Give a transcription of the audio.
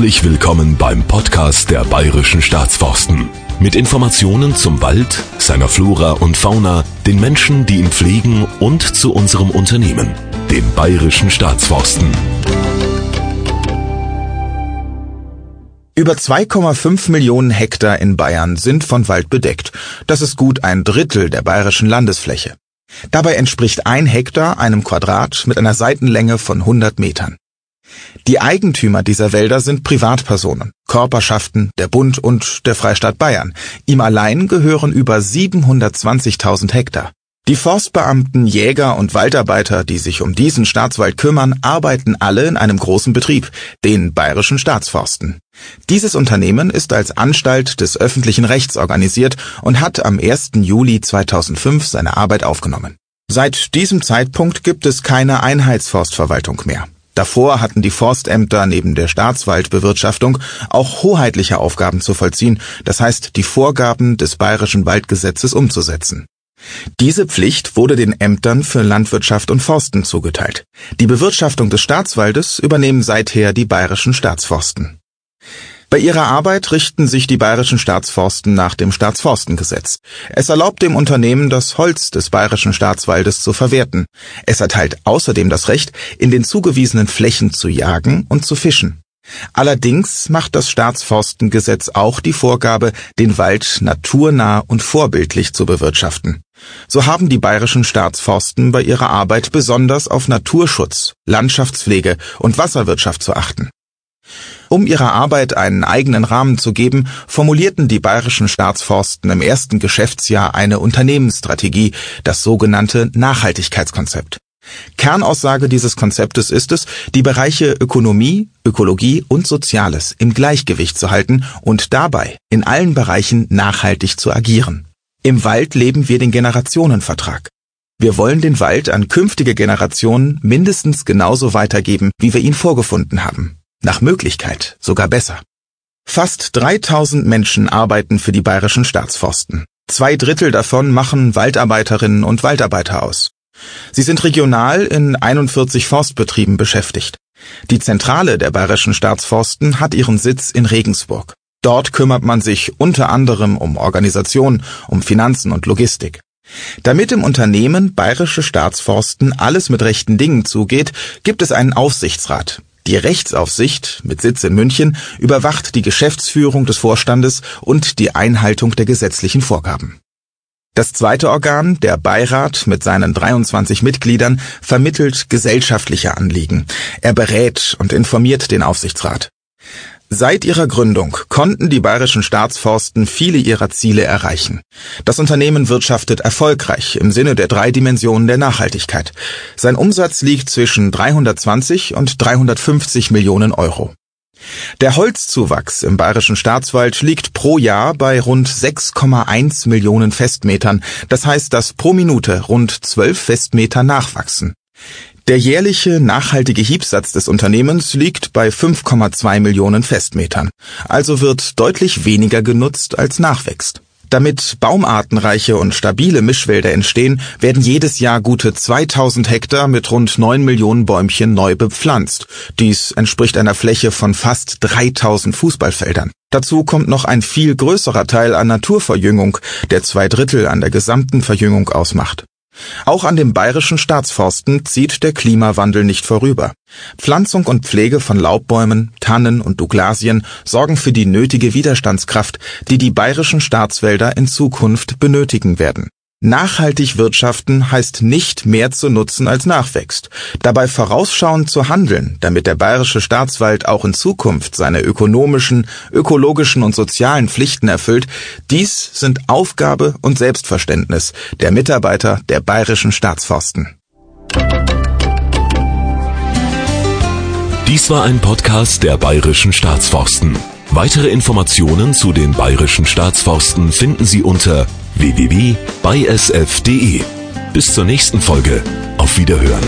Herzlich willkommen beim Podcast der Bayerischen Staatsforsten. Mit Informationen zum Wald, seiner Flora und Fauna, den Menschen, die ihn pflegen und zu unserem Unternehmen, dem Bayerischen Staatsforsten. Über 2,5 Millionen Hektar in Bayern sind von Wald bedeckt. Das ist gut ein Drittel der bayerischen Landesfläche. Dabei entspricht ein Hektar einem Quadrat mit einer Seitenlänge von 100 Metern. Die Eigentümer dieser Wälder sind Privatpersonen, Körperschaften, der Bund und der Freistaat Bayern. Ihm allein gehören über 720.000 Hektar. Die Forstbeamten, Jäger und Waldarbeiter, die sich um diesen Staatswald kümmern, arbeiten alle in einem großen Betrieb, den Bayerischen Staatsforsten. Dieses Unternehmen ist als Anstalt des öffentlichen Rechts organisiert und hat am 1. Juli 2005 seine Arbeit aufgenommen. Seit diesem Zeitpunkt gibt es keine Einheitsforstverwaltung mehr. Davor hatten die Forstämter neben der Staatswaldbewirtschaftung auch hoheitliche Aufgaben zu vollziehen, das heißt die Vorgaben des Bayerischen Waldgesetzes umzusetzen. Diese Pflicht wurde den Ämtern für Landwirtschaft und Forsten zugeteilt. Die Bewirtschaftung des Staatswaldes übernehmen seither die bayerischen Staatsforsten. Bei ihrer Arbeit richten sich die bayerischen Staatsforsten nach dem Staatsforstengesetz. Es erlaubt dem Unternehmen, das Holz des bayerischen Staatswaldes zu verwerten. Es erteilt außerdem das Recht, in den zugewiesenen Flächen zu jagen und zu fischen. Allerdings macht das Staatsforstengesetz auch die Vorgabe, den Wald naturnah und vorbildlich zu bewirtschaften. So haben die bayerischen Staatsforsten bei ihrer Arbeit besonders auf Naturschutz, Landschaftspflege und Wasserwirtschaft zu achten. Um ihrer Arbeit einen eigenen Rahmen zu geben, formulierten die bayerischen Staatsforsten im ersten Geschäftsjahr eine Unternehmensstrategie, das sogenannte Nachhaltigkeitskonzept. Kernaussage dieses Konzeptes ist es, die Bereiche Ökonomie, Ökologie und Soziales im Gleichgewicht zu halten und dabei in allen Bereichen nachhaltig zu agieren. Im Wald leben wir den Generationenvertrag. Wir wollen den Wald an künftige Generationen mindestens genauso weitergeben, wie wir ihn vorgefunden haben. Nach Möglichkeit sogar besser. Fast 3000 Menschen arbeiten für die bayerischen Staatsforsten. Zwei Drittel davon machen Waldarbeiterinnen und Waldarbeiter aus. Sie sind regional in 41 Forstbetrieben beschäftigt. Die Zentrale der bayerischen Staatsforsten hat ihren Sitz in Regensburg. Dort kümmert man sich unter anderem um Organisation, um Finanzen und Logistik. Damit im Unternehmen Bayerische Staatsforsten alles mit rechten Dingen zugeht, gibt es einen Aufsichtsrat. Die Rechtsaufsicht mit Sitz in München überwacht die Geschäftsführung des Vorstandes und die Einhaltung der gesetzlichen Vorgaben. Das zweite Organ, der Beirat mit seinen 23 Mitgliedern, vermittelt gesellschaftliche Anliegen. Er berät und informiert den Aufsichtsrat. Seit ihrer Gründung konnten die bayerischen Staatsforsten viele ihrer Ziele erreichen. Das Unternehmen wirtschaftet erfolgreich im Sinne der drei Dimensionen der Nachhaltigkeit. Sein Umsatz liegt zwischen 320 und 350 Millionen Euro. Der Holzzuwachs im bayerischen Staatswald liegt pro Jahr bei rund 6,1 Millionen Festmetern. Das heißt, dass pro Minute rund 12 Festmeter nachwachsen. Der jährliche nachhaltige Hiebsatz des Unternehmens liegt bei 5,2 Millionen Festmetern, also wird deutlich weniger genutzt als nachwächst. Damit baumartenreiche und stabile Mischwälder entstehen, werden jedes Jahr gute 2000 Hektar mit rund 9 Millionen Bäumchen neu bepflanzt. Dies entspricht einer Fläche von fast 3000 Fußballfeldern. Dazu kommt noch ein viel größerer Teil an Naturverjüngung, der zwei Drittel an der gesamten Verjüngung ausmacht. Auch an den bayerischen Staatsforsten zieht der Klimawandel nicht vorüber. Pflanzung und Pflege von Laubbäumen, Tannen und Douglasien sorgen für die nötige Widerstandskraft, die die bayerischen Staatswälder in Zukunft benötigen werden. Nachhaltig wirtschaften heißt nicht mehr zu nutzen als nachwächst. Dabei vorausschauend zu handeln, damit der bayerische Staatswald auch in Zukunft seine ökonomischen, ökologischen und sozialen Pflichten erfüllt, dies sind Aufgabe und Selbstverständnis der Mitarbeiter der bayerischen Staatsforsten. Dies war ein Podcast der bayerischen Staatsforsten. Weitere Informationen zu den bayerischen Staatsforsten finden Sie unter www.bysf.de. Bis zur nächsten Folge. Auf Wiederhören.